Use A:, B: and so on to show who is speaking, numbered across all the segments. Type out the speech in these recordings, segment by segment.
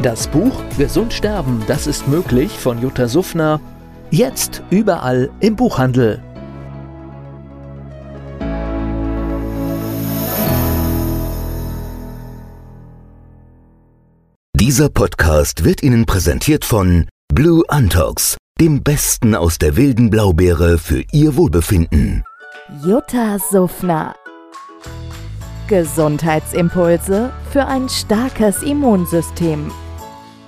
A: Das Buch Gesund sterben, das ist möglich von Jutta Suffner. Jetzt überall im Buchhandel.
B: Dieser Podcast wird Ihnen präsentiert von Blue Antox, dem Besten aus der wilden Blaubeere für Ihr Wohlbefinden.
C: Jutta Suffner. Gesundheitsimpulse für ein starkes Immunsystem.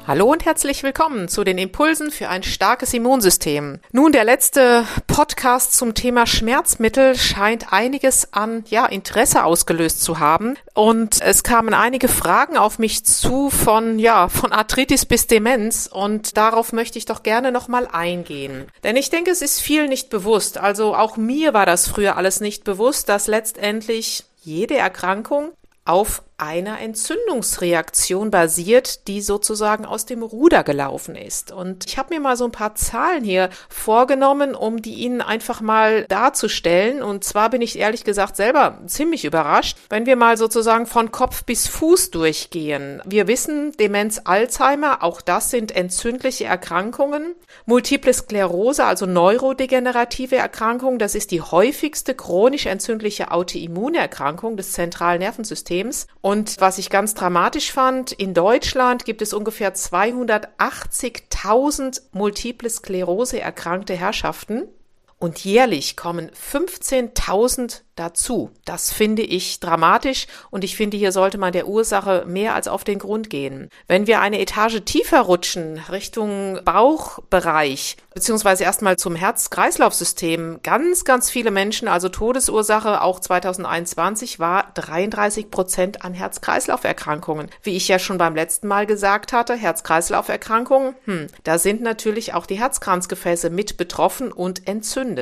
D: Hallo und herzlich willkommen zu den Impulsen für ein starkes Immunsystem. Nun, der letzte Podcast zum Thema Schmerzmittel scheint einiges an ja, Interesse ausgelöst zu haben. Und es kamen einige Fragen auf mich zu von, ja, von Arthritis bis Demenz. Und darauf möchte ich doch gerne nochmal eingehen. Denn ich denke, es ist viel nicht bewusst. Also auch mir war das früher alles nicht bewusst, dass letztendlich jede Erkrankung auf einer Entzündungsreaktion basiert, die sozusagen aus dem Ruder gelaufen ist. Und ich habe mir mal so ein paar Zahlen hier vorgenommen, um die Ihnen einfach mal darzustellen. Und zwar bin ich ehrlich gesagt selber ziemlich überrascht, wenn wir mal sozusagen von Kopf bis Fuß durchgehen. Wir wissen, Demenz, Alzheimer, auch das sind entzündliche Erkrankungen. Multiple Sklerose, also neurodegenerative Erkrankungen, das ist die häufigste chronisch entzündliche Autoimmunerkrankung des zentralen Nervensystems. Und was ich ganz dramatisch fand, in Deutschland gibt es ungefähr 280.000 multiple Sklerose erkrankte Herrschaften. Und jährlich kommen 15.000 dazu. Das finde ich dramatisch und ich finde, hier sollte man der Ursache mehr als auf den Grund gehen. Wenn wir eine Etage tiefer rutschen, Richtung Bauchbereich, beziehungsweise erstmal zum Herz-Kreislauf-System, ganz, ganz viele Menschen, also Todesursache auch 2021 war 33 Prozent an Herz-Kreislauf-Erkrankungen. Wie ich ja schon beim letzten Mal gesagt hatte, Herz-Kreislauf-Erkrankungen, hm, da sind natürlich auch die Herzkranzgefäße mit betroffen und entzündet.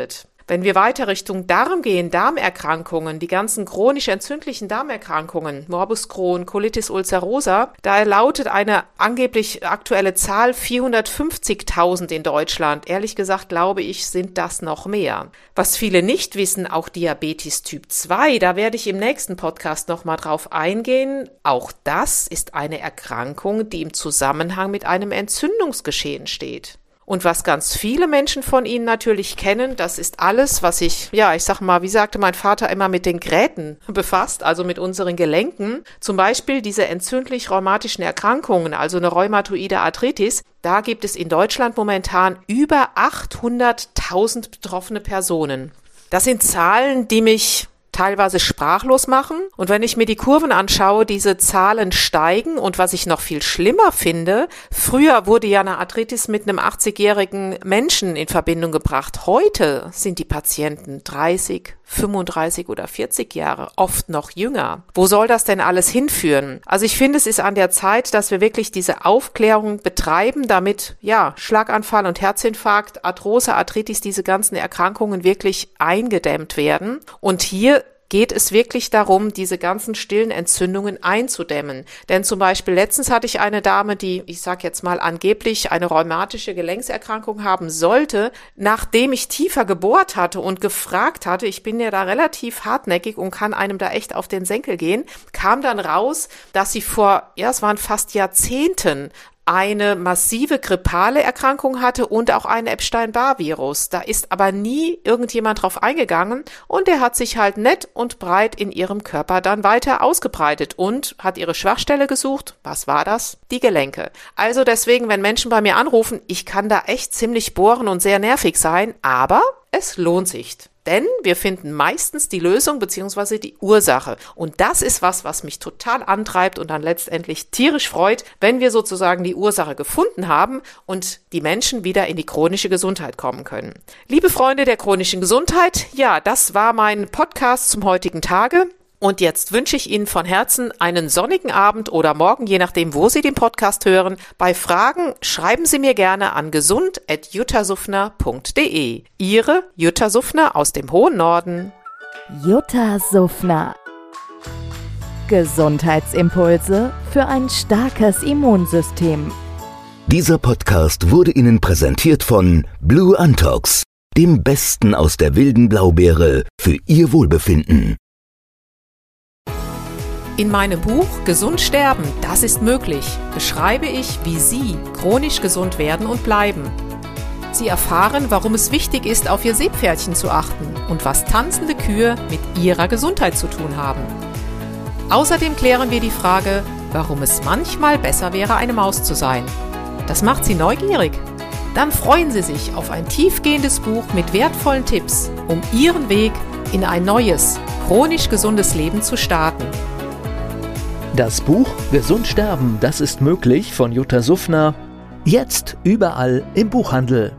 D: Wenn wir weiter Richtung Darm gehen, Darmerkrankungen, die ganzen chronisch entzündlichen Darmerkrankungen, Morbus Crohn, Colitis ulcerosa, da lautet eine angeblich aktuelle Zahl 450.000 in Deutschland. Ehrlich gesagt glaube ich, sind das noch mehr. Was viele nicht wissen, auch Diabetes Typ 2, da werde ich im nächsten Podcast nochmal drauf eingehen. Auch das ist eine Erkrankung, die im Zusammenhang mit einem Entzündungsgeschehen steht. Und was ganz viele Menschen von Ihnen natürlich kennen, das ist alles, was sich, ja, ich sag mal, wie sagte mein Vater immer mit den Gräten befasst, also mit unseren Gelenken. Zum Beispiel diese entzündlich-rheumatischen Erkrankungen, also eine rheumatoide Arthritis. Da gibt es in Deutschland momentan über 800.000 betroffene Personen. Das sind Zahlen, die mich teilweise sprachlos machen. Und wenn ich mir die Kurven anschaue, diese Zahlen steigen. Und was ich noch viel schlimmer finde, früher wurde ja eine Arthritis mit einem 80-jährigen Menschen in Verbindung gebracht. Heute sind die Patienten 30, 35 oder 40 Jahre, oft noch jünger. Wo soll das denn alles hinführen? Also ich finde, es ist an der Zeit, dass wir wirklich diese Aufklärung betreiben, damit ja Schlaganfall und Herzinfarkt, Arthrose, Arthritis, diese ganzen Erkrankungen wirklich eingedämmt werden. Und hier geht es wirklich darum, diese ganzen stillen Entzündungen einzudämmen. Denn zum Beispiel letztens hatte ich eine Dame, die, ich sage jetzt mal, angeblich eine rheumatische Gelenkserkrankung haben sollte, nachdem ich tiefer gebohrt hatte und gefragt hatte, ich bin ja da relativ hartnäckig und kann einem da echt auf den Senkel gehen, kam dann raus, dass sie vor, ja, es waren fast Jahrzehnten eine massive grippale Erkrankung hatte und auch ein Epstein-Barr-Virus. Da ist aber nie irgendjemand drauf eingegangen und der hat sich halt nett und breit in ihrem Körper dann weiter ausgebreitet und hat ihre Schwachstelle gesucht. Was war das? Die Gelenke. Also deswegen, wenn Menschen bei mir anrufen, ich kann da echt ziemlich bohren und sehr nervig sein, aber es lohnt sich. Denn wir finden meistens die Lösung beziehungsweise die Ursache. Und das ist was, was mich total antreibt und dann letztendlich tierisch freut, wenn wir sozusagen die Ursache gefunden haben und die Menschen wieder in die chronische Gesundheit kommen können. Liebe Freunde der chronischen Gesundheit, ja, das war mein Podcast zum heutigen Tage. Und jetzt wünsche ich Ihnen von Herzen einen sonnigen Abend oder morgen, je nachdem, wo Sie den Podcast hören. Bei Fragen schreiben Sie mir gerne an gesund.juttasufner.de. Ihre Jutta Suffner aus dem hohen Norden.
C: Jutta Suffner. Gesundheitsimpulse für ein starkes Immunsystem.
B: Dieser Podcast wurde Ihnen präsentiert von Blue Antox, dem Besten aus der wilden Blaubeere für Ihr Wohlbefinden.
D: In meinem Buch Gesund sterben, das ist möglich, beschreibe ich, wie Sie chronisch gesund werden und bleiben. Sie erfahren, warum es wichtig ist, auf Ihr Seepferdchen zu achten und was tanzende Kühe mit Ihrer Gesundheit zu tun haben. Außerdem klären wir die Frage, warum es manchmal besser wäre, eine Maus zu sein. Das macht Sie neugierig. Dann freuen Sie sich auf ein tiefgehendes Buch mit wertvollen Tipps, um Ihren Weg in ein neues, chronisch gesundes Leben zu starten.
A: Das Buch Gesund sterben, das ist möglich von Jutta Suffner. Jetzt überall im Buchhandel.